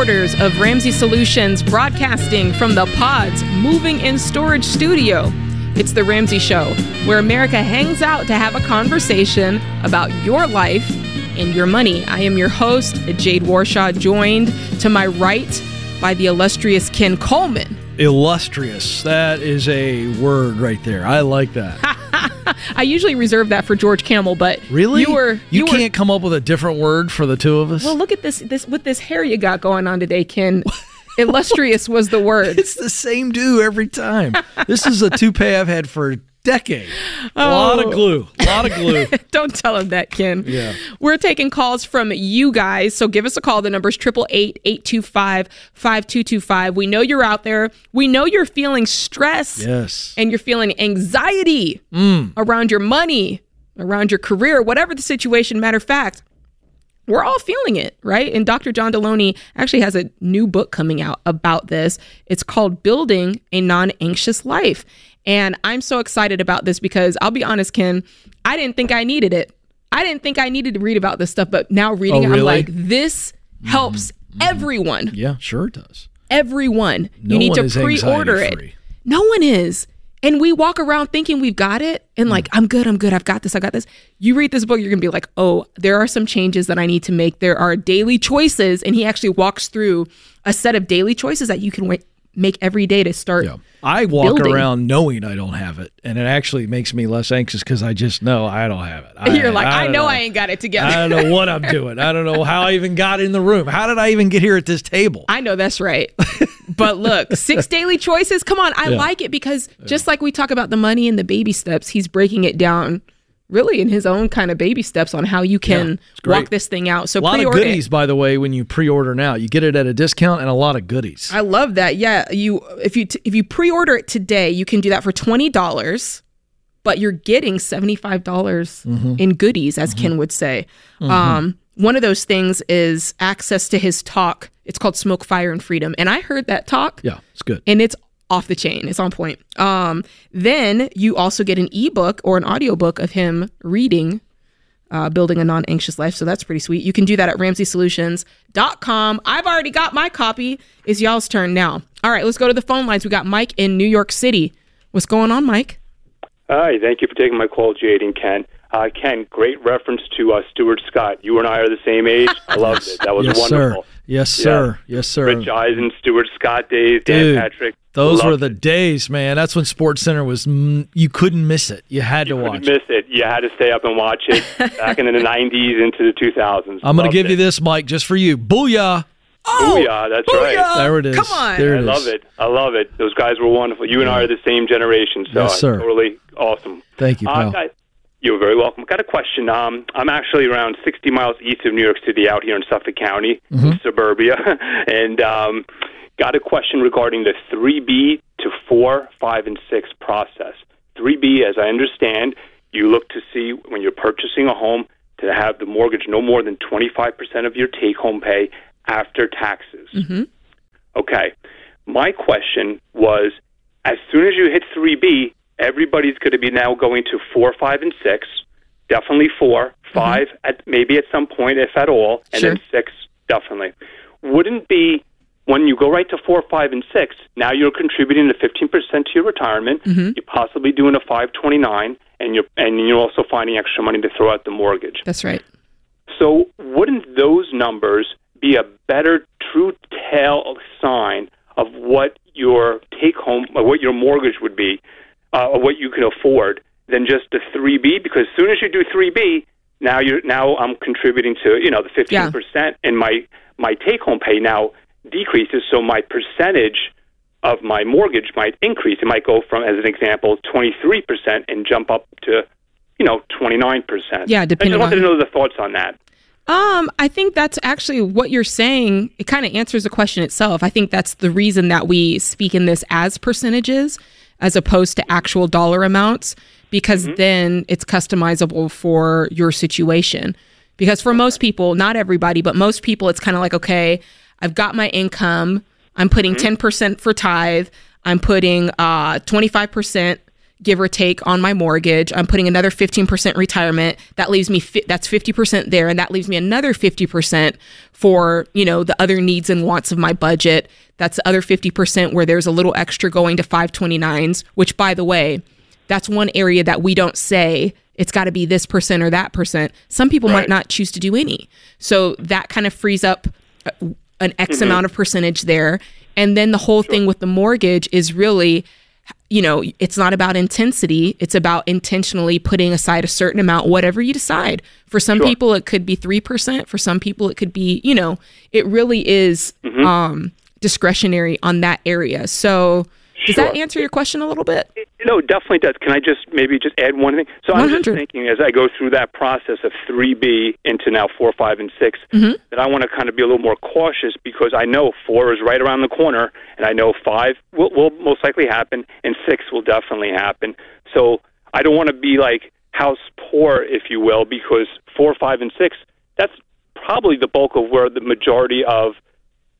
headquarters of Ramsey Solutions, broadcasting from the Pods Moving and Storage Studio. It's The Ramsey Show, where America hangs out to have a conversation about your life and your money. I am your host, Jade Warshaw, joined to my right by the illustrious Ken Coleman. Illustrious. That is a word right there. I like that. I usually reserve that for George Kamel, but really, you were you, you can't were, come up with a different word for the two of us. Well, look at this this with this hair you got going on today, Ken. Illustrious was the word. It's the same do every time. This is a toupee I've had for a decade. A Oh. lot of glue. A lot of glue. Don't tell him that, Ken. Yeah. We're taking calls from you guys. So give us a call. The number's 888-825-5225. We know you're out there. We know you're feeling stress yes. and you're feeling anxiety mm. around your money, around your career, whatever the situation. Matter of fact, we're all feeling it, right? And Dr. John Deloney actually has a new book coming out about this. It's called Building a Non Anxious Life. And I'm so excited about this because I'll be honest, Ken, I didn't think I needed it. I didn't think I needed to read about this stuff, but now reading Oh, it, I'm like, this mm-hmm. helps mm-hmm. everyone. Yeah, sure it does. Everyone. No you need one to pre order it. No one is. And we walk around thinking we've got it and like, mm. I'm good, I'm good, I've got this, I got this. You read this book, you're gonna be like, oh, there are some changes that I need to make. There are daily choices. And he actually walks through a set of daily choices that you can make every day to start. Yeah. I walk Building. around knowing I don't have it, and it actually makes me less anxious because I just know I don't have it. I, You're like, I, don't know, I ain't got it together. I don't know what I'm doing. I don't know how I even got in the room. How did I even get here at this table? I know that's right. but look, six daily choices. Come on. I like it because just like we talk about the money and the baby steps, he's breaking it down really in his own kind of baby steps on how you can great. walk this thing out. So a lot of pre-order goodies, it. by the way, when you pre-order now. You get it at a discount and a lot of goodies. I love that. Yeah, you if you t- if you pre-order it today, you can do that for $20, but you're getting $75 Mm-hmm. in goodies as Ken would say. Um one of those things is access to his talk. It's called Smoke Fire and Freedom. And I heard that talk. yeah, it's good. and it's off the chain. It's on point. Um, then you also get an ebook or an audiobook of him reading uh, Building a Non Anxious Life. So that's pretty sweet. You can do that at ramseysolutions.com. I've already got my copy. It's y'all's turn now. All right, let's go to the phone lines. We got Mike in New York City. What's going on, Mike? Hi, thank you for taking my call, Jade and Ken. Uh, Ken, great reference to uh, Stuart Scott. You and I are the same age. I loved it. That was yes, wonderful. sir. Yes, Yeah. sir. Yes, sir. Rich Eisen, Stuart Scott days, Dan Dude, Patrick. Those were the it. days, man. That's when SportsCenter was. You couldn't miss it. You had to watch. couldn't miss it. You had to stay up and watch it back in the 90s into the 2000s. I'm going to give it. you this, Mike, just for you. Booyah! Booyah, that's right. There it is. Come on. There I it is. love it. I love it. Those guys were wonderful. You and I are the same generation, so Yes, sir. totally awesome. Thank you, Uh, pal. guys, you're very welcome. Got a question. Um, I'm actually around 60 miles east of New York City, out here in Suffolk County, Mm-hmm. suburbia, and um, got a question regarding the 3B to 4, 5, and 6 process. 3B, as I understand, you look to see when you're purchasing a home to have the mortgage no more than 25% of your take-home pay after taxes. Okay. My question was as soon as you hit 3B, everybody's going to be now going to 4, 5, and 6. Definitely 4, mm-hmm. 5, at, maybe at some point, if at all, and then 6, definitely. Wouldn't be when you go right to 4, 5, and 6, now you're contributing to 15% to your retirement. Mm-hmm. You're possibly doing a 529, and you're, and you're also finding extra money to throw out the mortgage. That's right. So, wouldn't those numbers be a better true tell sign of what your take home, what your mortgage would be, uh, or what you can afford, than just the three B? Because as soon as you do three B, now you're now I'm contributing to you know the fifteen percent, and my my take home pay now decreases, so my percentage of my mortgage might increase. It might go from, as an example, twenty three percent and jump up to you know twenty nine percent. Yeah, depending. I just wanted on- to know the thoughts on that. Um, I think that's actually what you're saying. It kind of answers the question itself. I think that's the reason that we speak in this as percentages as opposed to actual dollar amounts, because then it's customizable for your situation. Because for most people, not everybody, but most people, it's kind of like, okay, I've got my income. I'm putting 10% for tithe. I'm putting uh, 25% give or take on my mortgage. I'm putting another 15% retirement. That leaves me fi- that's 50% there and that leaves me another 50% for, you know, the other needs and wants of my budget. That's the other 50% where there's a little extra going to 529s, which by the way, that's one area that we don't say it's got to be this percent or that percent. Some people Right. might not choose to do any. So that kind of frees up uh, an X Mm-hmm. amount of percentage there. And then the whole thing with the mortgage is really, you know, it's not about intensity. It's about intentionally putting aside a certain amount, whatever you decide. For some Sure. people, it could be 3%. For some people, it could be, you know, it really is Mm-hmm. um, discretionary on that area. So does that answer your question a little bit? No, it definitely does. Can I just maybe just add one thing? So I'm just thinking as I go through that process of 3B into now 4, 5, and 6, Mm-hmm. that I want to kind of be a little more cautious because I know 4 is right around the corner, and I know 5 will, will most likely happen, and 6 will definitely happen. So I don't want to be like house poor, if you will, because 4, 5, and 6, that's probably the bulk of where the majority of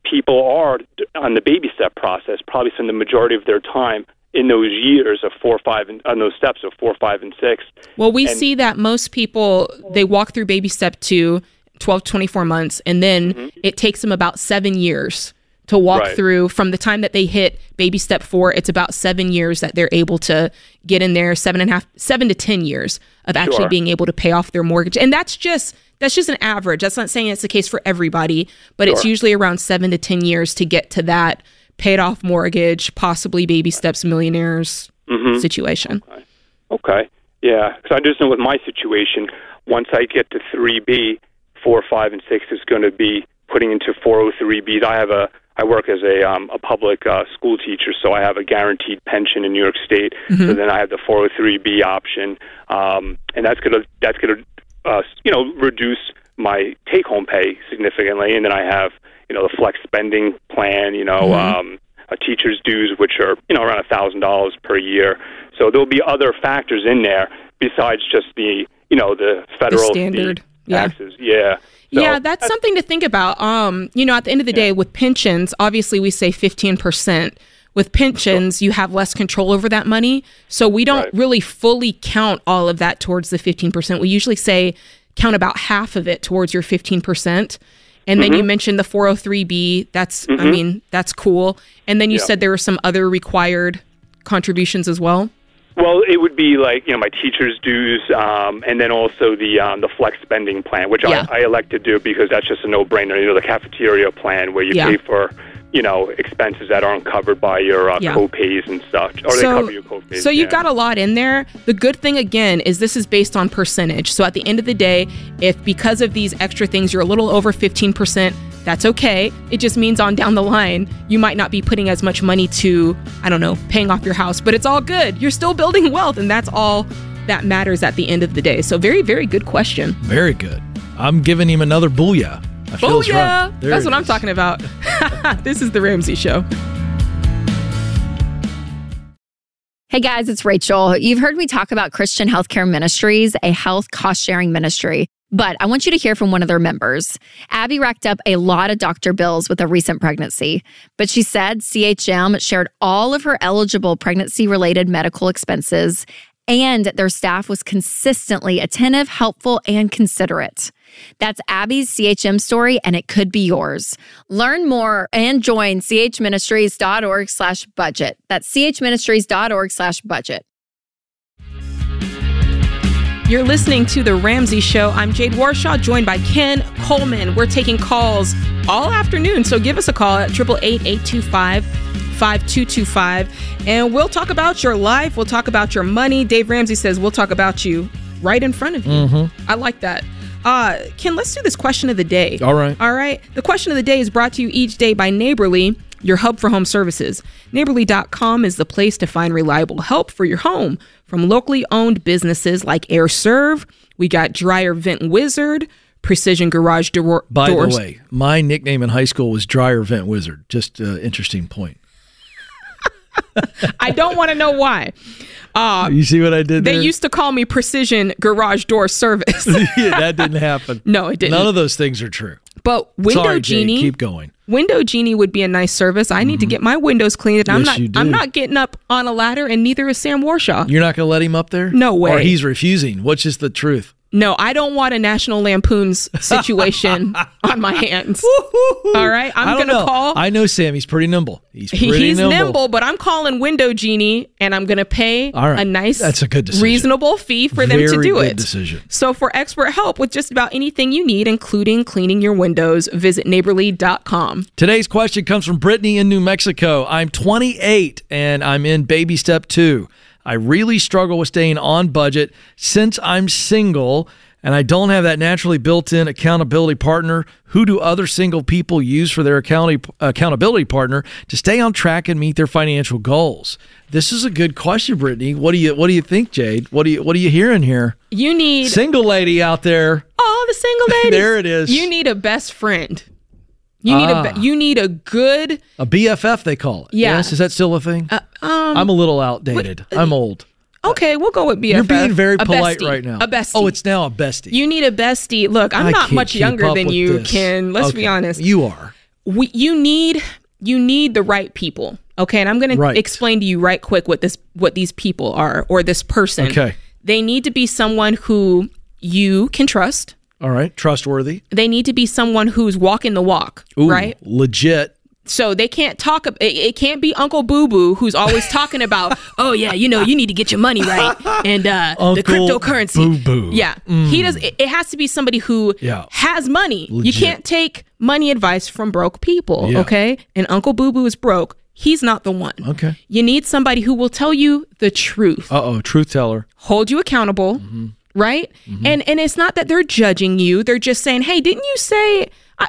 people are on the baby step process, probably spend the majority of their time in those years of four, five, and on those steps of four, five, and six. Well, we And- see that most people they walk through baby step two, 12 24 months and then it takes them about 7 years to walk Mm-hmm. Right. through from the time that they hit baby step 4 it's about 7 years that they're able to get in there seven and a half seven to 10 years of actually Sure. being able to pay off their mortgage and that's just that's just an average that's not saying it's the case for everybody but it's usually around 7 to 10 years to get to that paid off mortgage possibly baby steps millionaires Mm-hmm. situation Okay, yeah. Because I just know with my situation, once I get to three B, four, five, and six is going to be putting into four hundred three Bs. I have a I work as a um, a public uh, school teacher, so I have a guaranteed pension in New York State. So then I have the 403b option, um, and that's gonna that's gonna uh, you know reduce my take home pay significantly. And then I have you know the flex spending plan, you know. Um, a teacher's dues, which are you know around a thousand dollars per year. So there'll be other factors in there besides just the you know the federal standard, state yeah. taxes. Yeah. So yeah, that's something to think about. Um, you know, at the end of the day, with pensions, obviously we say fifteen percent. With pensions, you have less control over that money, so we don't Right. really fully count all of that towards the fifteen percent. We usually say count about half of it towards your fifteen percent. And then you mentioned the 403b. That's, I mean, that's cool. And then you Yeah. said there were some other required contributions as well. Well, it would be like you know my teacher's dues, um, and then also the um, the flex spending plan, which Yeah. I, I elect to do because that's just a no brainer. You know, the cafeteria plan where you Yeah. pay for you know expenses that aren't covered by your uh, Yeah. co-pays and such, or they cover your co-pays. So you've yeah. got a lot in there. The good thing again is this is based on percentage. So at the end of the day, if because of these extra things you're a little over 15%, that's okay. It just means on down the line, you might not be putting as much money to, I don't know, paying off your house, but it's all good. You're still building wealth and that's all that matters at the end of the day. So very very good question. Very good. I'm giving him another booyah. I feel Oh it's yeah. right. That's it what I'm talking about. this is the Ramsey show. Hey guys, it's Rachel. You've heard me talk about Christian Healthcare Ministries, a health cost sharing ministry. But I want you to hear from one of their members. Abby racked up a lot of doctor bills with a recent pregnancy, but she said CHM shared all of her eligible pregnancy related medical expenses and their staff was consistently attentive, helpful, and considerate. That's Abby's CHM story, and it could be yours. Learn more and join chministries.org slash budget. That's chministries.org slash budget. You're listening to The Ramsey Show. I'm Jade Warshaw, joined by Ken Coleman. We're taking calls all afternoon, so give us a call at 888 825 5225 and we'll talk about your life. We'll talk about your money. Dave Ramsey says we'll talk about you right in front of you. Mm-hmm. I like that. Uh, Ken, let's do this question of the day. All right. All right. The question of the day is brought to you each day by Neighborly, your hub for home services. Neighborly.com is the place to find reliable help for your home from locally owned businesses like Aire Serv. We got Dryer Vent Wizard, Precision Garage Door- By Doors. the way, my nickname in high school was Dryer Vent Wizard. Just uh, interesting point. I don't want to know why. Uh, you see what I did They there? used to call me Precision Garage Door Service. yeah, that didn't happen. No, it didn't. None of those things are true. But window Sorry, genie, keep going. window genie would be a nice service. I need to mm-hmm. get my windows cleaned, and I'm not. you do. I'm not getting up on a ladder, and neither is Sam Warshaw. You're not going to let him up there? No way. Or he's refusing. What's just the truth? No, I don't want a National Lampoon's situation on my hands. All right, I'm gonna know. call. I know Sam. He's pretty nimble. He's pretty he's nimble. nimble. but I'm calling Window Genie, and I'm gonna pay right. a nice, That's a good decision. reasonable fee for them to do good it. decision. So for expert help with just about anything you need, including cleaning your windows, visit neighborly.com. Today's question comes from Brittany in New Mexico. I'm 28 and I'm in baby step two. I really struggle with staying on budget since I'm single and I don't have that naturally built in accountability partner. Who do other single people use for their account- accountability partner to stay on track and meet their financial goals? This is a good question, Brittany. What do you What do you think, Jade? What do you What are you hearing here? You need Single lady out there. oh the single ladies. There it is. You need a best friend. You need Ah. a you need a good A BFF, they call it. Yeah. Yes, is that still a thing? um I'm a little outdated. I'm old. okay. We'll go with BFF. You're being very A polite bestie. right now. A bestie. Oh, it's now a bestie. you need a bestie. Look, I'm I not much younger than you, this. Ken. Let's be honest. You are. we, you need you need the right people okay and i'm going Right. to explain to you right quick what this what these people are or this person Okay. they need to be someone who you can trust All right. Trustworthy. they need to be someone who's walking the walk Ooh, right Legit. so they can't talk it, it can't be uncle boo boo who's always talking about oh yeah you know you need to get your money right and uh the cryptocurrency Boo Boo. yeah he does it, it has to be somebody who Yeah. has money you can't take money advice from broke people Yeah. okay and uncle boo boo is broke he's not the one Okay. you need somebody who will tell you the truth Uh oh. Truth teller. hold you accountable Mm-hmm. Right and and it's not that they're judging you they're just saying hey didn't you say I,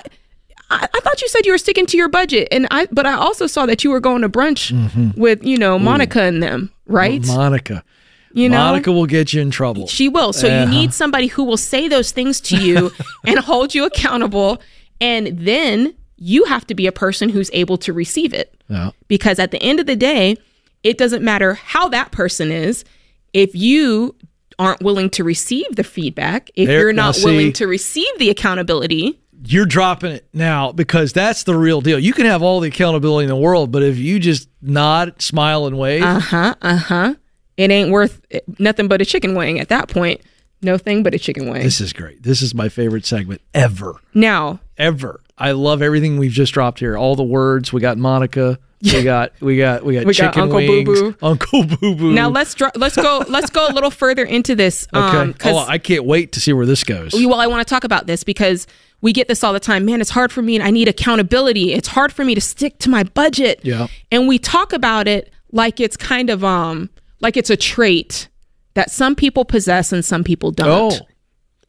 I I thought you said you were sticking to your budget, and I. But I also saw that you were going to brunch with, you know, Monica and them, right? Monica. you know, Monica will get you in trouble. she will. So Uh-huh. you need somebody who will say those things to you and hold you accountable, and then you have to be a person who's able to receive it Yeah. because at the end of the day, it doesn't matter how that person is. If you aren't willing to receive the feedback, if There- you're not see- willing to receive the accountability, You're dropping it now because that's the real deal. You can have all the accountability in the world, but if you just nod, smile, and wave, uh huh, uh huh, it ain't worth nothing but a chicken wing at that point. No thing but a chicken wing. this is great. This is my favorite segment ever. now, ever. I love everything we've just dropped here. All the words. We got Monica. We got we got we got We got Uncle wings. Boo Boo. Uncle Boo Boo. now let's dr- let's go let's go a little further into this. okay. Um, 'cause- oh, I can't wait to see where this goes. well, I want to talk about this because we get this all the time. Man, it's hard for me and I need accountability. It's hard for me to stick to my budget. Yeah. And we talk about it like it's kind of um like it's a trait that some people possess and some people don't. oh,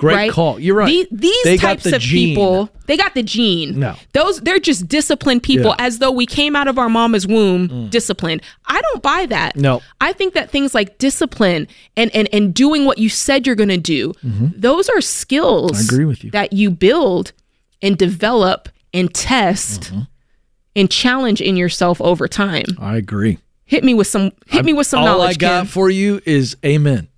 great right? call. You're right. The- these They types the of gene. people, they got the gene. No. Those they're just disciplined people Yeah. Mm. as though we came out of our mama's womb disciplined. I don't buy that. No. I think that things like discipline and and and doing what you said you're going to do, those are skills Mm-hmm. I agree with you. that you build and develop and test Mm-hmm. and challenge in yourself over time. I agree. Hit me with some hit me with some all knowledge. I got Ken. for you is amen.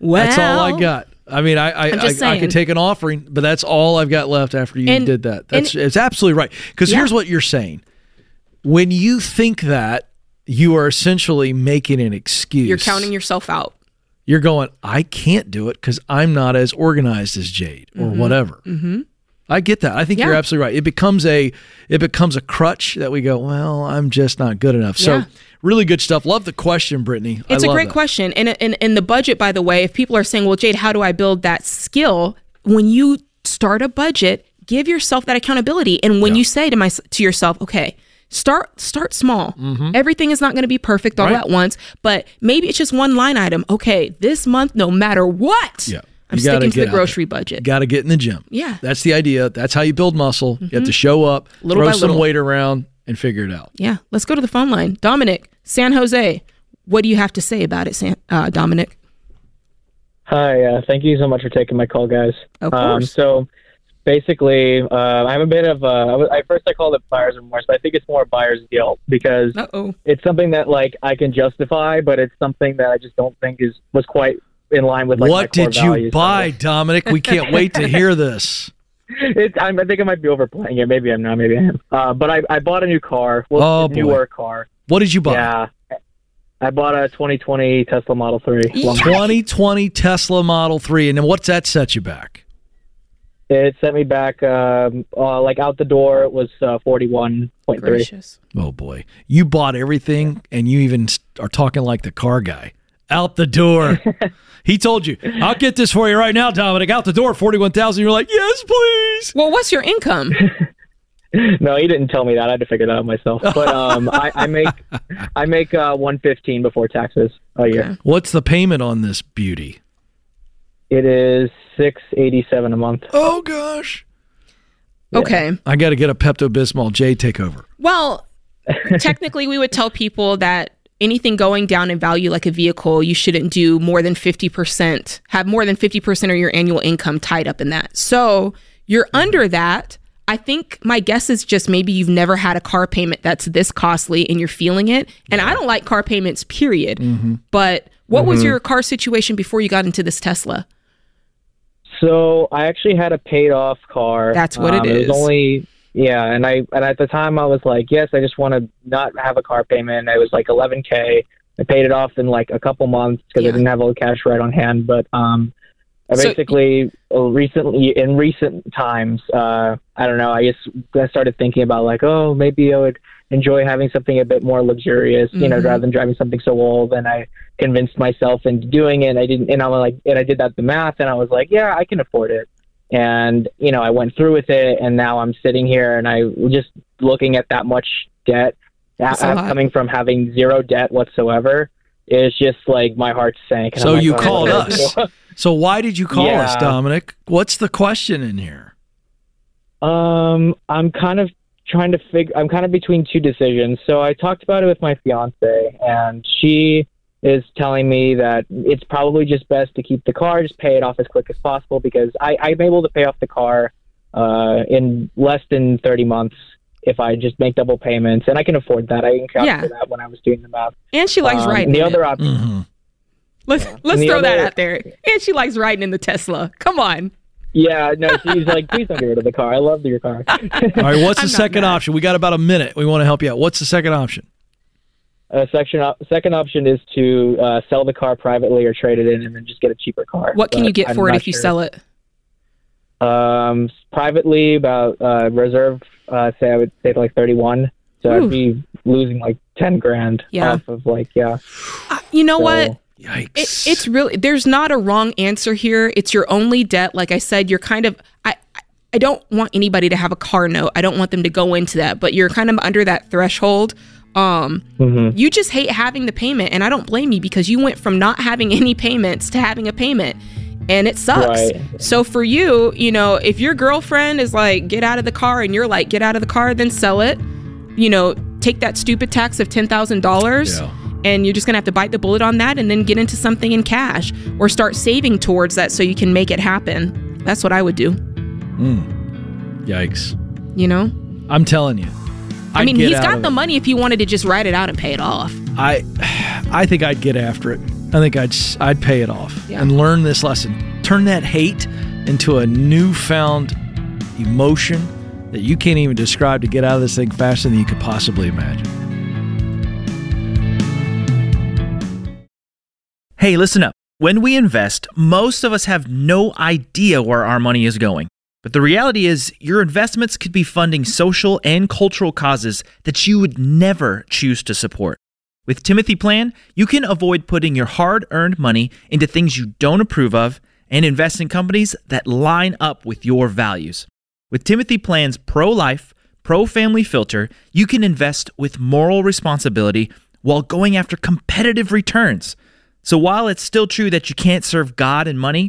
well, That's all I got. I mean, I I, I, I could take an offering, but that's all I've got left after you And- did that. That's and- it's absolutely right. Because Yeah. here's what you're saying: when you think that, you are essentially making an excuse. You're counting yourself out. you're going, I can't do it because I'm not as organized as Jade or whatever. Mm-hmm. I get that. I think you're absolutely right. It becomes a it becomes a crutch that we go, well, I'm just not good enough. So Yeah. Really good stuff. Love the question, Brittany. I It's a great that. question. And in in the budget, by the way, if people are saying, "Well, Jade, how do I build that skill?" When you start a budget, give yourself that accountability. And when you say to my to yourself, "Okay, start start small. Everything is not going to be perfect all Mm-hmm. At once, but maybe it's just one line item. Okay, this month, no matter what, Yeah. I'm sticking to the grocery budget. Got to get in the gym. Yeah. Mm-hmm. That's the idea. That's how you build muscle. You have to show up, Little throw some little. weight around, and figure it out. Yeah, let's go to the phone line. Dominic, San Jose. What do you have to say about it, San, uh, Dominic? Hi, uh, thank you so much for taking my call, guys. Of Um, course. so basically, uh, I have a bit of, uh, I first I called it buyer's remorse, but I think it's more buyer's guilt because Uh oh. it's something that like I can justify, but it's something that I just don't think is was quite in line with like my what core did you values. buy, Dominic? We can't wait to hear this. It's, I'm, I think I might be overplaying it. Maybe I'm not. Maybe I am. Uh, but I, I bought a new car. Well, Oh, a boy. newer car. What did you buy? Yeah. I bought a 2020 Tesla Model 3. Long- 2020 Tesla Model 3. And then what's that set you back? It sent me back, um, uh, like out the door. It was uh, 41.3. Gracious. Oh boy. You bought everything and you even are talking like the car guy. Out the door. he told you, I'll get this for you right now, Dominic. Out the door, 41,000. You're like, yes, please. Well, what's your income? No, he didn't tell me that. I had to figure that out myself. But um, I, I make I make uh, 115 before taxes a year. Okay. What's the payment on this beauty? It is 687 a month. Oh gosh. Okay. I got to get a Pepto Bismol J takeover. Well, technically, we would tell people that anything going down in value, like a vehicle, you shouldn't do more than 50%, have more than 50% of your annual income tied up in that. So you're mm-hmm. under that. I think my guess is just maybe you've never had a car payment that's this costly and you're feeling it. And I don't like car payments, period. Mm-hmm. But what was mm-hmm. your car situation before you got into this Tesla? So I actually had a paid off car. That's what it Um, is. was only yeah, and I and at the time I was like, yes, I just want to not have a car payment. It was like 11k. I paid it off in like a couple months because Yeah. I didn't have all the cash right on hand. But um, I So- basically uh, recently in recent times, uh, I don't know. I just I started thinking about like, oh, maybe I would enjoy having something a bit more luxurious, you know, Mhm. rather than driving something so old. And I convinced myself into doing it. And I didn't, and I'm like, and I did that the math, and I was like, yeah, I can afford it. And you know, I went through with it, and now I'm sitting here, and I just looking at that much debt, That's a lot. coming from having zero debt whatsoever. It's just like my heart sank. and So like, you oh, called what do I us. So why did you call us, Dominic? What's the question in here? Um, I'm kind of trying to figure. I'm kind of between two decisions. So I talked about it with my fiance, and she is telling me that it's probably just best to keep the car, just pay it off as quick as possible because I, I'm able to pay off the car uh, in less than 30 months if I just make double payments, and I can afford that. I can account Yeah. for that when I was doing the math. And she likes Um, riding. The other it. option. hmm Let's let's the throw that out there. And she likes riding in the Tesla. Come on. Yeah, no, she's like, please don't get rid of the car. I love your car. All right, what's I'm the second option? We got about a minute. We want to help you out. What's the second option? Uh, section op- second option is to uh, sell the car privately or trade it in and then just get a cheaper car. What can But you get I'm for it not if you sell it? Um, privately, about uh, reserve, uh, say I would say like thirty-one. So Ooh. I'd be losing like ten grand Yeah. off of like yeah. Uh, you know So- what? Yikes. It, it's really there's not a wrong answer here. It's your only debt. Like I said, you're kind of I I don't want anybody to have a car note. I don't want them to go into that, but you're kind of under that threshold. Um, Mm-hmm. you just hate having the payment, and I don't blame you because you went from not having any payments to having a payment, and it sucks. Right. So for you, you know, if your girlfriend is like, get out of the car, and you're like, get out of the car, then sell it. You know, take that stupid tax of ten thousand dollars Yeah. and you're just gonna have to bite the bullet on that and then get into something in cash or start saving towards that so you can make it happen. That's what I would do. Mm. Yikes. You know, I'm telling you. I I'd mean, he's got the it. money if he wanted to just write it out and pay it off. I, I think I'd get after it. I think I'd s- I'd pay it off Yeah. and learn this lesson. Turn that hate into a newfound emotion that you can't even describe to get out of this thing faster than you could possibly imagine. Hey, listen up. When we invest, most of us have no idea where our money is going. But the reality is, your investments could be funding social and cultural causes that you would never choose to support. With Timothy Plan, you can avoid putting your hard earned money into things you don't approve of and invest in companies that line up with your values. With Timothy Plan's pro life, pro family filter, you can invest with moral responsibility while going after competitive returns. So while it's still true that you can't serve God and money,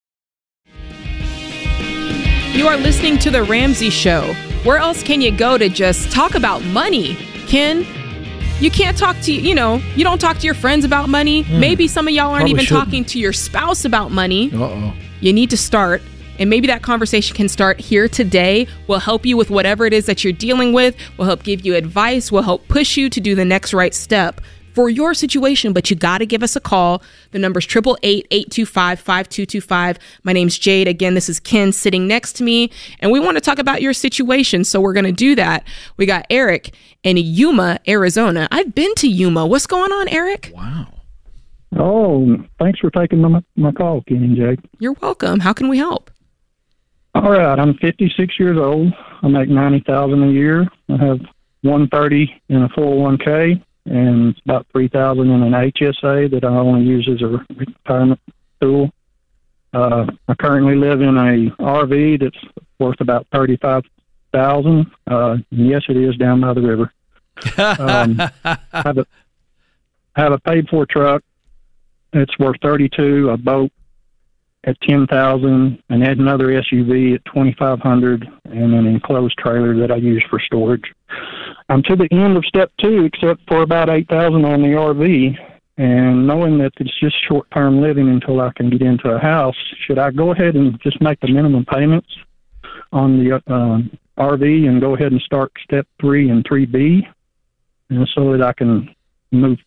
You are listening to The Ramsey Show. where else can you go to just talk about money? Ken, you can't talk to you know you don't talk to your friends about money. Maybe some of y'all aren't even shouldn't. talking to your spouse about money. Uh oh. You need to start. And maybe that conversation can start here today. We'll help you with whatever it is that you're dealing with. We'll help give you advice. We'll help push you to do the next right step for your situation. But you got to give us a call. The number's 888 825 5225. My name's Jade. Again, this is Ken sitting next to me. And we want to talk about your situation. So we're going to do that. We got Eric in Yuma, Arizona. I've been to Yuma. What's going on, Eric? Wow. Oh, thanks for taking my, my call, Ken and Jade. You're welcome. How can we help? All right, I'm 56 years old. I make 90000 a year. I have 130 in a 401k and about 3000 in an HSA that I only use as a retirement tool. Uh, I currently live in a RV that's worth about 35000 uh, Yes, it is down by the river. Um, I have a, I have a paid for truck. It's worth 32, a boat at 10,000 and add another SUV at 2,500 and an enclosed trailer that I use for storage. I'm to the end of step two, except for about 8,000 on the RV. And knowing that it's just short term living until I can get into a house, should I go ahead and just make the minimum payments on the uh, RV and go ahead and start step three and 3B and so that I can move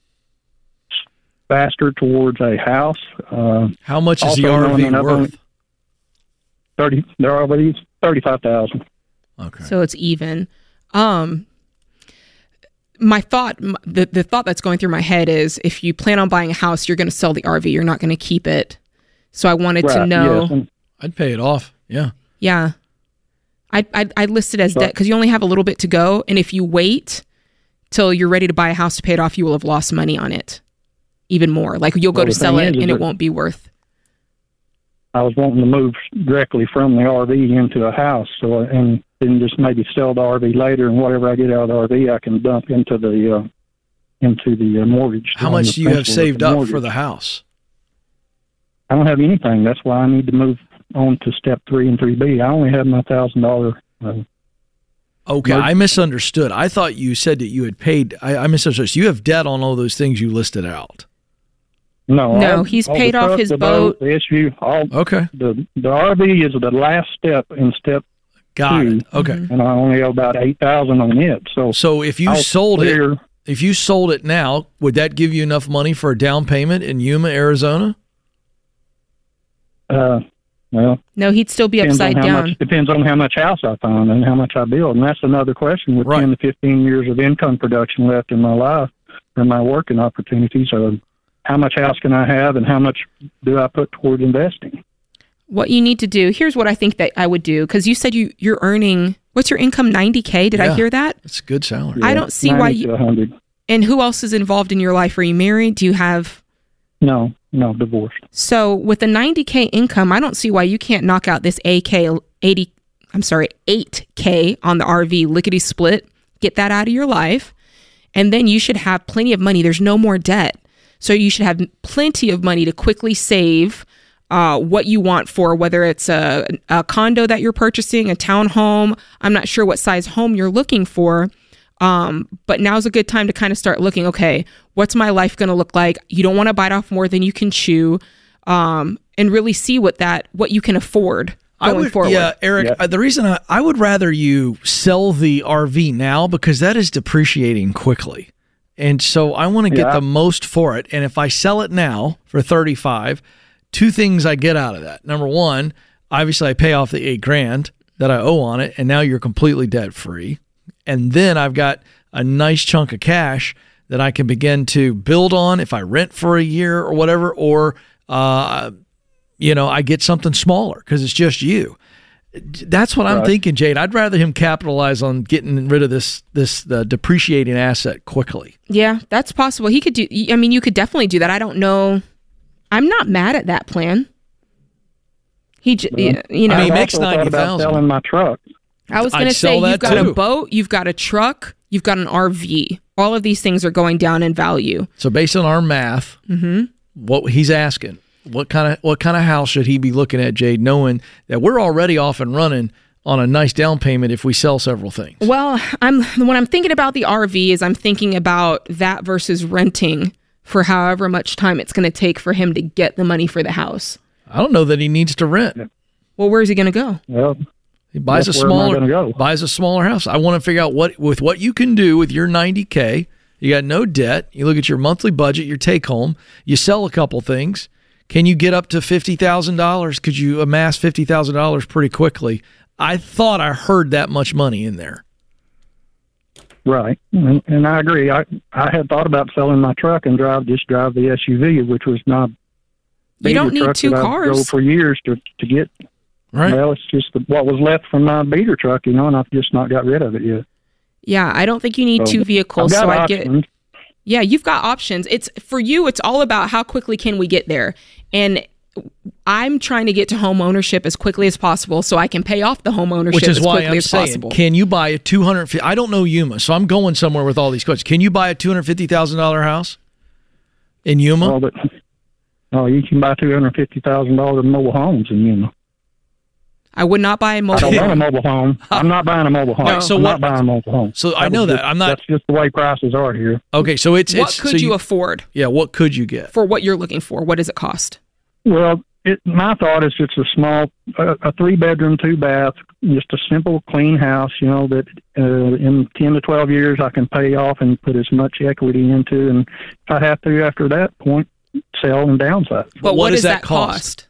faster towards a house? Uh, How much is the Also knowing that RV I've worth? thirty. They're already thirty-five thousand. Okay. so it's even um my thought the, the thought that's going through my head is if you plan on buying a house you're going to sell the rv you're not going to keep it so i wanted to know Yes, and I'd pay it off. Yeah. yeah I, I i listed as debt because you only have a little bit to go and if you wait till you're ready to buy a house to pay it off you will have lost money on it even more like you'll go Well, to sell thing it is, is and it that- won't be worth I was wanting to move directly from the RV into a house, so and then just maybe sell the RV later, and whatever I get out of the RV, I can dump into the uh, into the uh, mortgage. How much do you have saved up for the house? I don't have anything. That's why I need to move on to step three and three B. I only have my thousand dollar. uh, Okay. I misunderstood. I thought you said that you had paid. I, I misunderstood. So you have debt on all those things you listed out. No, No, all- he's all the paid off truck, his the boat. the SU, all Okay, the the RV is the last step in step got two, it. Okay, Mm-hmm. and I only owe about eight thousand on it. So so if you I'll sold it, if you sold it now, would that give you enough money for a down payment in Yuma, Arizona? Uh, well, no he'd still be depends upside down much depends on how much house I find and how much I build, and that's another question. With Right. ten to fifteen years of income production left in my life and my working opportunities, how much house can I have, and how much do I put toward investing? what you need to do here's what i think that i would do because you said you you're earning what's your income 90k did i hear that That's a good salary. I don't see why you- 100. And who else is involved in your life? Are you married? Do you have No, no, divorced. so with a 90k income? I don't see why you can't knock out this AK 80. I'm sorry, 8k on the RV lickety split. Get that out of your life, and then you should have plenty of money. There's no more debt, so you should have plenty of money to quickly save. Uh, what you want for whether it's a, a condo that you're purchasing, a townhome. I'm not sure what size home you're looking for. Um, but now's a good time to kind of start looking, okay, what's my life going to look like? You don't want to bite off more than you can chew. Um, and really see what that, what you can afford I would, forward. yeah, Eric. Yeah. uh, The reason I, I would rather you sell the RV now because that is depreciating quickly, and so I want to get Yeah. the most for it. And if I sell it now for thirty five, two things I get out of that. Number one, obviously I pay off the eight grand that I owe on it, and now you're completely debt free. And then I've got a nice chunk of cash that I can begin to build on if I rent for a year or whatever, or uh, you know, I get something smaller because it's just you. That's what I'm thinking, Jade. I'd rather him capitalize on getting rid of this this the depreciating asset quickly. Yeah, that's possible. He could do, I mean, you could definitely do that. I don't know. I'm not mad at that plan. He, j- mm-hmm. you know, I mean, he makes also thought about 90,000. selling my truck. I was going to say you've got too. a boat, you've got a truck, you've got an RV. All of these things are going down in value. So based on our math, mm-hmm. what he's asking, what kind of what kind of house should he be looking at, Jade, knowing that we're already off and running on a nice down payment if we sell several things. Well, I'm when I'm thinking about the RV is I'm thinking about that versus renting for however much time it's going to take for him to get the money for the house. I don't know that he needs to rent. Well, where's he going to go? Well, He buys a That's where am I smaller gonna go? buys a smaller house. I want to figure out what with what you can do with your 90k. You got no debt. You look at your monthly budget, your take home. You sell a couple things. Can you get up to fifty thousand dollars? Could you amass fifty thousand dollars pretty quickly? I thought I heard that much money in there. right, and, and I agree. I I had thought about selling my truck and drive just drive the SUV, which was my You don't need truck two that cars. drove for years to to get. Right. Well, it's just the, what was left from my beater truck, you know, and I've just not got rid of it yet. Yeah, I don't think you need So, two vehicles. I've So got I get options. Yeah, you've got options. It's for you it's all about how quickly can we get there. And I'm trying to get to home ownership as quickly as possible so I can pay off the home ownership Which is as why quickly I'm as saying, possible. can you buy a 250? I don't know Yuma, so I'm going somewhere with all these questions. Can you buy a 250 thousand dollar house in Yuma? Well, but oh, you can buy two hundred fifty thousand dollars mobile homes in Yuma. I would not buy a I mobile don't want a mobile home. I'm not buying a mobile home. No, so I'm what- not buying a mobile home. So I know that. just- I'm not- That's just the way prices are here. okay, so it's What it's could so you afford yeah. What could you get? for what you're looking for? What does it cost? Well, it, my thought is it's a small, a, a three bedroom, two bath, just a simple, clean house. You know that uh, in ten to twelve years I can pay off and put as much equity into, and if I have to after that point, sell and downsize. But what what does does that that cost? cost?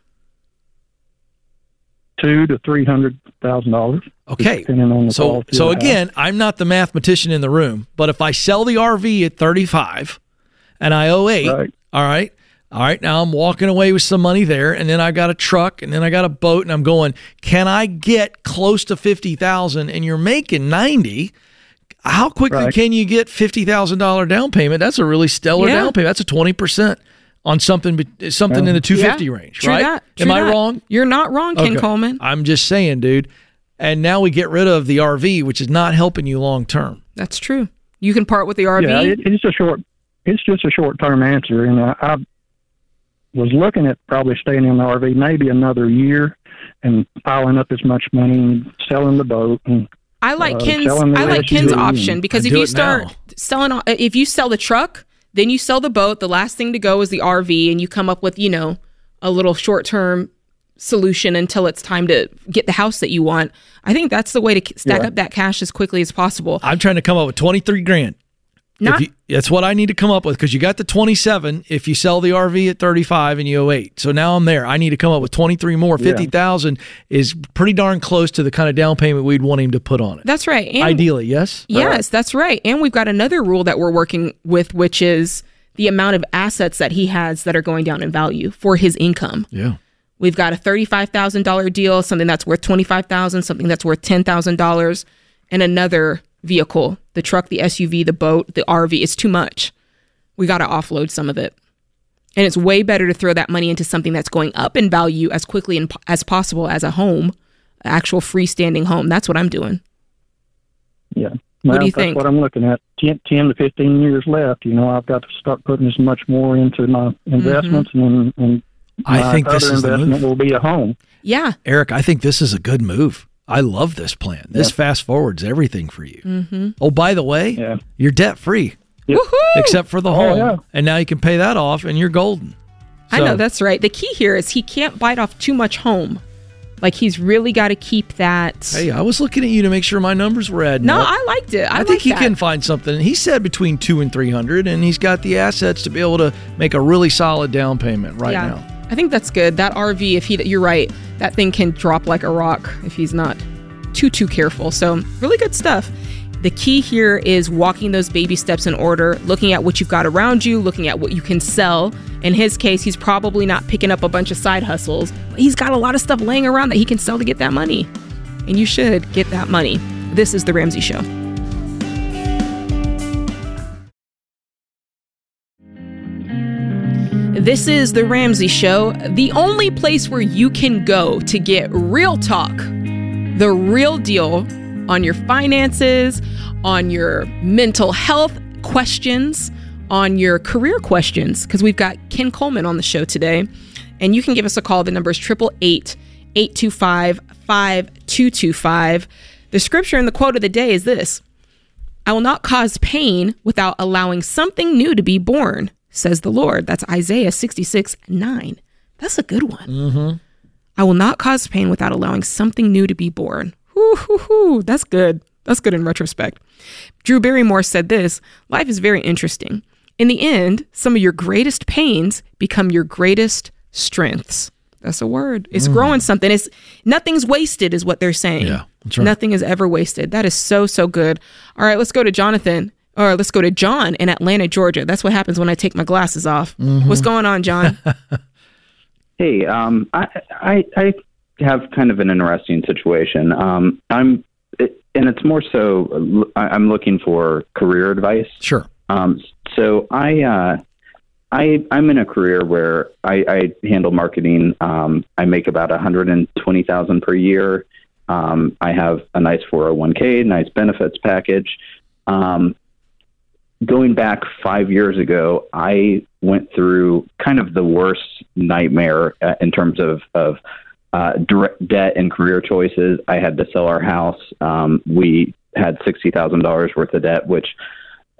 Two to three hundred thousand dollars. Okay. depending on the So so the house. again, I'm not the mathematician in the room, but if I sell the RV at 35 and I owe 8, Right. all right? All right, now I'm walking away with some money there and then I got a truck and then I got a boat and I'm going, "Can I get close to 50,000 and you're making 90? How quickly Right. can you get $50,000 down payment? That's a really stellar Yeah. down payment. That's a 20% on something be- something in the 250 range, True right? that. Am True I wrong? You're not wrong, Ken Okay. Coleman. I'm just saying, dude. And now we get rid of the RV, which is not helping you long term. That's true. You can part with the RV. Yeah, it, it's a short. It's just a short term answer, and I, I was looking at probably staying in the RV maybe another year and piling up as much money and selling the boat and I like uh, Ken's. I like Ken's option because if you start now. selling, if you sell the truck, then you sell the boat. The last thing to go is the RV, and you come up with you know a little short term solution until it's time to get the house that you want. I think that's the way to stack Yeah. up that cash as quickly as possible. I'm trying to come up with 23 grand. Not you, that's what I need to come up with because you got the 27 if you sell the RV at 35 and you owe 8. So now I'm there. I need to come up with 23 more. 50,000 is pretty darn close to the kind of down payment we'd want him to put on it. that's right. And Ideally, yes. Yes, that's right. And we've got another rule that we're working with, which is the amount of assets that he has that are going down in value for his income. Yeah. We've got a thirty-five thousand dollar deal, something that's worth twenty-five thousand, something that's worth ten thousand dollars, and another vehicle, the truck, the SUV, the boat, the RV. It's too much. We got to offload some of it, and it's way better to throw that money into something that's going up in value as quickly and as possible as a home, actual freestanding home. That's what I'm doing. yeah. What do you that's think? what I'm looking at. 10, 10 to fifteen years left. You know, I've got to start putting as much more into my mm-hmm. investments, and, and I my think this other is the investment move. will be a home. Yeah, Eric, I think this is a good move. I love this plan. This fast forwards everything for you. Mm-hmm. Oh, by the way, Yeah. you're debt free Yep. Except for the Oh, home. yeah. And now you can pay that off and you're golden. I know that's right. The key here is he can't bite off too much home. Like he's really got to keep that. Hey, I was looking at you to make sure my numbers were adding no, up. I liked it. I, I, think like he that. can find something. He said between two and three hundred, and he's got the assets to be able to make a really solid down payment right yeah, now. I think that's good. That RV, if he, you're right, that thing can drop like a rock if he's not too too careful. So really good stuff. The key here is walking those baby steps in order, looking at what you've got around you, looking at what you can sell. In his case, he's probably not picking up a bunch of side hustles, but he's got a lot of stuff laying around that he can sell to get that money. And you should get that money. This is The Ramsey Show. This is The Ramsey Show, the only place where you can go to get real talk, the real deal on your finances, on your mental health questions, on your career questions, because we've got Ken Coleman on the show today. And you can give us a call. The number is 888 825 225. The scripture and the quote of the day is this I will not cause pain without allowing something new to be born, says the Lord. That's Isaiah 66 9. That's a good one. Mm-hmm. I will not cause pain without allowing something new to be born. Hoo, hoo, hoo. That's good. That's good in retrospect. Drew Barrymore said this Life is very interesting. In the end, some of your greatest pains become your greatest strengths. That's a word. It's Mm. growing something. It's nothing's wasted, is what they're saying. Yeah, right. Nothing is ever wasted. That is so, so good. All right, let's go to Jonathan. Or let's go to John in Atlanta, Georgia. That's what happens when I take my glasses off. Mm-hmm. What's going on, John? Hey, um, I, I I have kind of an interesting situation. Um, I'm, it, and it's more so I- I'm looking for career advice. Sure. Um, so I, uh, I I'm in a career where I, I handle marketing. Um, I make about 120,000 per year. Um, I have a nice 401k, nice benefits package. Um, going back five years ago, I went through kind of the worst nightmare uh, in terms of of uh, direct debt and career choices. I had to sell our house. Um, we had sixty thousand dollars worth of debt, which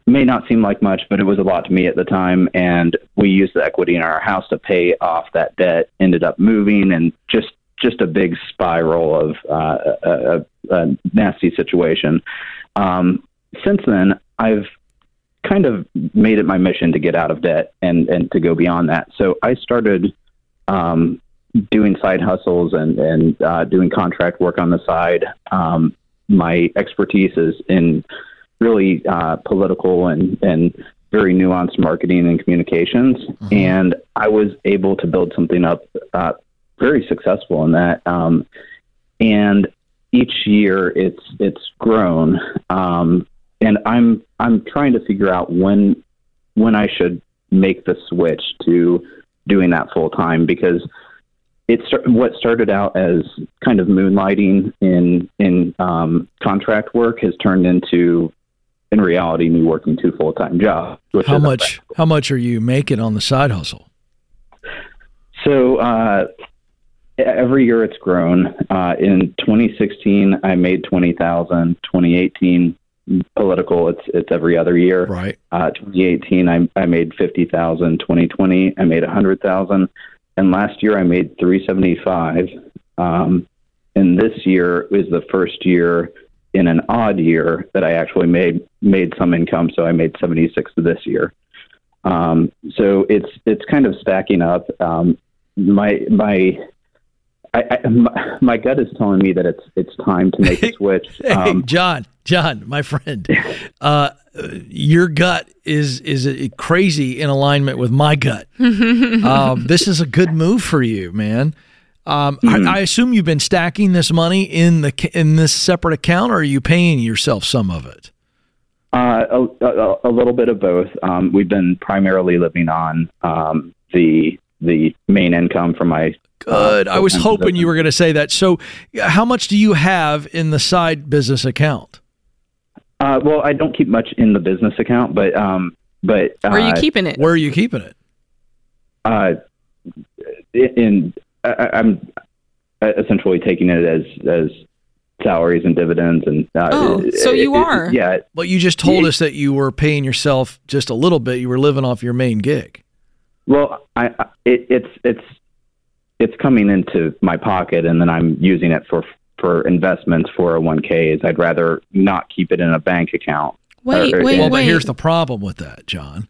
may not seem like much, but it was a lot to me at the time. And we used the equity in our house to pay off that debt. Ended up moving, and just just a big spiral of uh, a, a, a nasty situation. Um, since then, I've kind of made it my mission to get out of debt and and to go beyond that. So I started um, doing side hustles and and uh, doing contract work on the side. Um, my expertise is in really uh, political and and very nuanced marketing and communications, and I was able to build something up uh, very successful in that. Um, and each year, it's it's grown. Um, and I'm I'm trying to figure out when when I should make the switch to doing that full time because it's what started out as kind of moonlighting in in um, contract work has turned into in reality me working two full time jobs. How much? How much are you making on the side hustle? So uh, every year it's grown. Uh, in 2016, I made 20,000. 2018, political, it's it's every other year. Right. Uh, 2018, I I made 50,000. 2020, I made a 100,000, and last year I made 375. Um, and this year is the first year in an odd year that I actually made made some income. So I made 76 this year. Um, so it's it's kind of stacking up. Um, my my, I, I, my my gut is telling me that it's it's time to make a switch. Hey, Um, John, John, my friend, uh, your gut is is uh, crazy in alignment with my gut. um, this is a good move for you, man. Um, Hmm. I, I assume you've been stacking this money in the in this separate account, or are you paying yourself some of it? Uh, a, a, a little bit of both. Um, we've been primarily living on um, the the main income from my. Good. I was full-time hoping you were going to say that. So, how much do you have in the side business account? Uh, well, I don't keep much in the business account, but um, but uh, Where are you keeping it? Where are you keeping it? uh, in I, I'm essentially taking it as as salaries and dividends and. Uh, Oh, so you it- it- are. yeah. But you just told us that you were paying yourself just a little bit. You were living off your main gig. Well, I, I it, it's it's it's coming into my pocket, and then I'm using it for for investments, 401ks. I'd rather not keep it in a bank account. Wait, Or- or- wait, well, but here's the problem with that, John.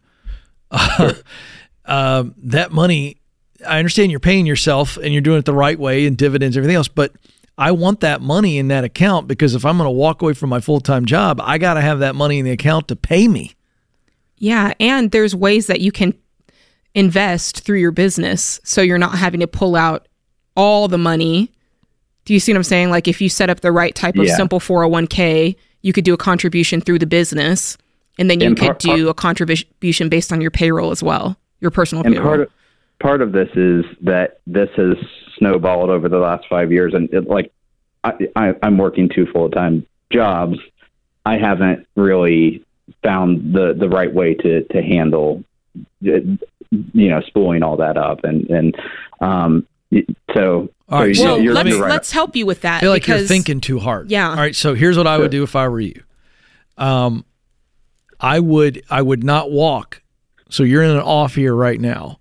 um, that money, I understand you're paying yourself and you're doing it the right way and dividends, everything else, but I want that money in that account because if I'm going to walk away from my full time job, I got to have that money in the account to pay me. Yeah, and there's ways that you can invest through your business so you're not having to pull out all the money. Do you see what I'm saying? Like if you set up the right type of Yeah. simple 401k, you could do a contribution through the business and then you And could part- do a contribution based on your payroll as well, your personal And payroll. part of part of this is that this has snowballed over the last five years, and it, like I, I, I'm working two full time jobs. I haven't really found the the right way to to handle, you know, spooling all that up, and and um, So, All right, so so Well, you're, let's you're right. let's help you with that. I feel like you're thinking too hard. Yeah. All right. So here's what I would do if I were you. Um, I would I would not walk. So you're in an off year right now.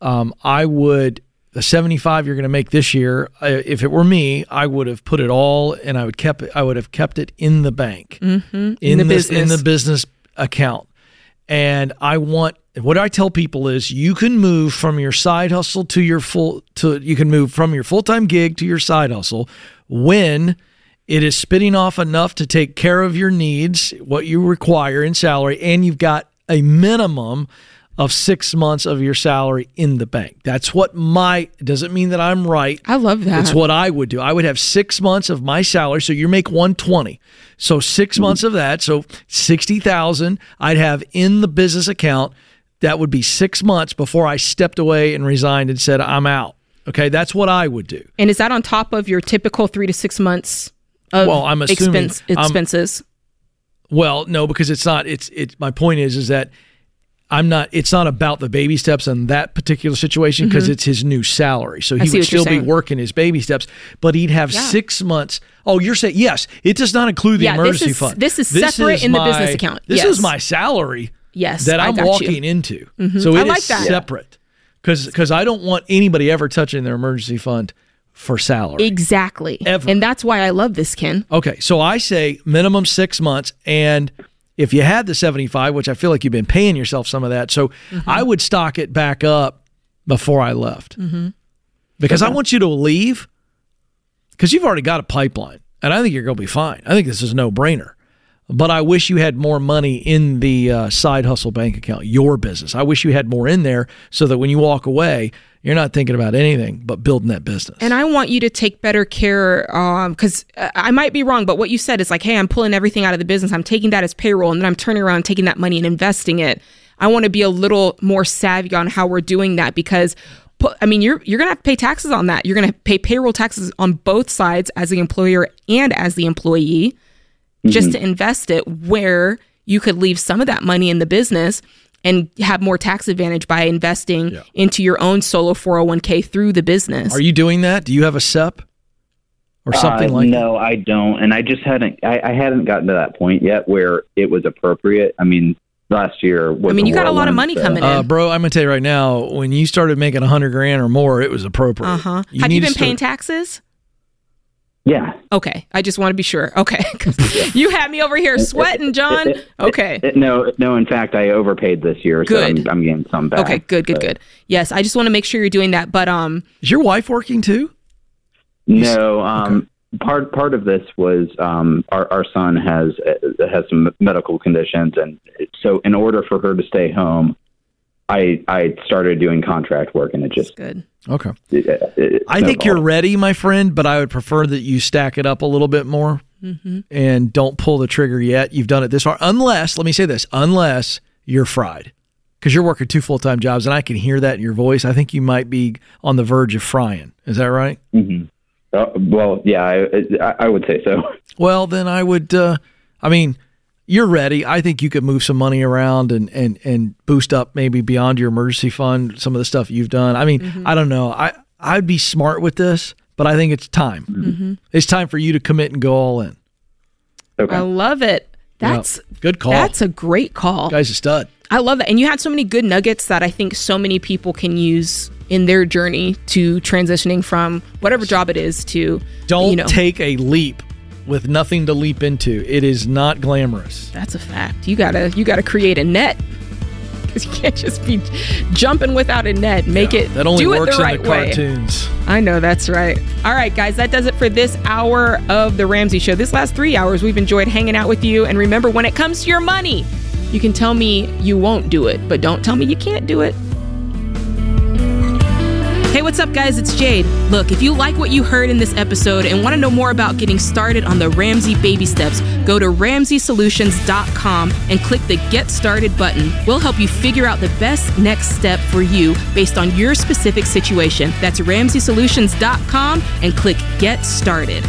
Um, I would the 75 you're going to make this year. I, if it were me, I would have put it all and I would kept it, I would have kept it in the bank Mhm, in, the this in the business account. And I want what I tell people is you can move from your side hustle to your full to you can move from your full-time gig to your side hustle when it is spitting off enough to take care of your needs, what you require in salary, and you've got a minimum of six months of your salary in the bank. That's what my doesn't mean that I'm right. I love that. It's what I would do. I would have six months of my salary. So you make 120. So 6 months of that. So 60,000 I'd have in the business account. That would be six months before I stepped away and resigned and said, I'm out. Okay. That's what I would do. And is that on top of your typical three to six months of Well, I'm assuming- expense, I'm- expenses? Well, no, because it's not. It's it. My point is, is that I'm not. It's not about the baby steps in that particular situation because Mhm. it's his new salary. So he would still be working his baby steps, but he'd have Yeah. six months. Oh, you're saying yes? It does not include the Yeah, this emergency is- fund. this is separate in the business account. This Yes. is my salary. Yes, that I I'm got you. walking into. Mhm. So I it is like that. separate because because I don't want anybody ever touching their emergency fund for salary. Exactly. Ever. And that's why I love this, Ken. Okay, so I say minimum six months, and if you had the seventy-five, which I feel like you've been paying yourself some of that, so I would stock it back up before I left Mm-hmm. because I want you to leave because you've already got a pipeline, and I think you're going to be fine. I think this is a no-brainer. But I wish you had more money in the uh, side hustle bank account, your business. I wish you had more in there so that when you walk away, you're not thinking about anything but building that business. And I want you to take better care because uh, I might be wrong, but what you said is like, hey, I'm pulling everything out of the business. I'm taking that as payroll and then I'm turning around, taking that money and investing it. I want to be a little more savvy on how we're doing that because. I mean, you're you're gonna have to pay taxes on that. You're gonna pay payroll taxes on both sides as the employer and as the employee. Just to invest it where you could leave some of that money in the business and have more tax advantage by investing into your own solo 401k through the business. Are you doing that? Do you have a SEP or something Uh, like that? no, I don't, and I just hadn't. I, I hadn't gotten to that point yet where it was appropriate. I mean, last year. Was I mean, you got a lot of money so- coming Uh, bro, I'm gonna tell you right now. When you started making a hundred grand or more, it was appropriate. Uh huh. You Have you to been start- paying taxes? Yeah. Okay. I just want to be sure. Okay. you had me over here sweating, John. Okay. No, no. In fact, I overpaid this year, so Good. I'm, I'm getting some back. Okay. Good, good, but- good. Yes. I just want to make sure you're doing that. But, um, Is your wife working too? No, um, part part of this was um, our our son has uh, has some medical conditions, and so in order for her to stay home, I I started doing contract work, and it just good. Okay. It, it, I think you're ready, my friend, but I would prefer that you stack it up a little bit more Mhm. and don't pull the trigger yet. You've done it this far, unless let me say this, unless you're fried. Because you're working two full time jobs, and I can hear that in your voice. I think you might be on the verge of frying. Is that right? hmm Uh, well, yeah, I, I I would say so. Well, then I would. Uh, I mean, you're ready. I think you could move some money around and and and boost up maybe beyond your emergency fund some of the stuff you've done. I mean, Mm-hmm. I don't know. I I'd be smart with this, but I think it's time. Mhm. It's time for you to commit and go all in. Okay. I love it. That's Yeah. good call. That's a great call. Guy's a stud. I love that. And you had so many good nuggets that I think so many people can use in their journey to transitioning from whatever job it is to Don't you know, take a leap with nothing to leap into. It is not glamorous. That's a fact. You gotta you gotta create a net because you can't just be jumping without a net. Make it That only do it works the right in the way. cartoons. I know that's right. All right, guys, that does it for this hour of the Ramsey Show. This last three hours, we've enjoyed hanging out with you. And remember, when it comes to your money, you can tell me you won't do it, but don't tell me you can't do it. What's up, guys? It's Jade. Look, if you like what you heard in this episode and want to know more about getting started on the Ramsey baby steps, go to ramseysolutions.com and click the Get Started button. We'll help you figure out the best next step for you based on your specific situation. That's ramseysolutions.com and click Get Started.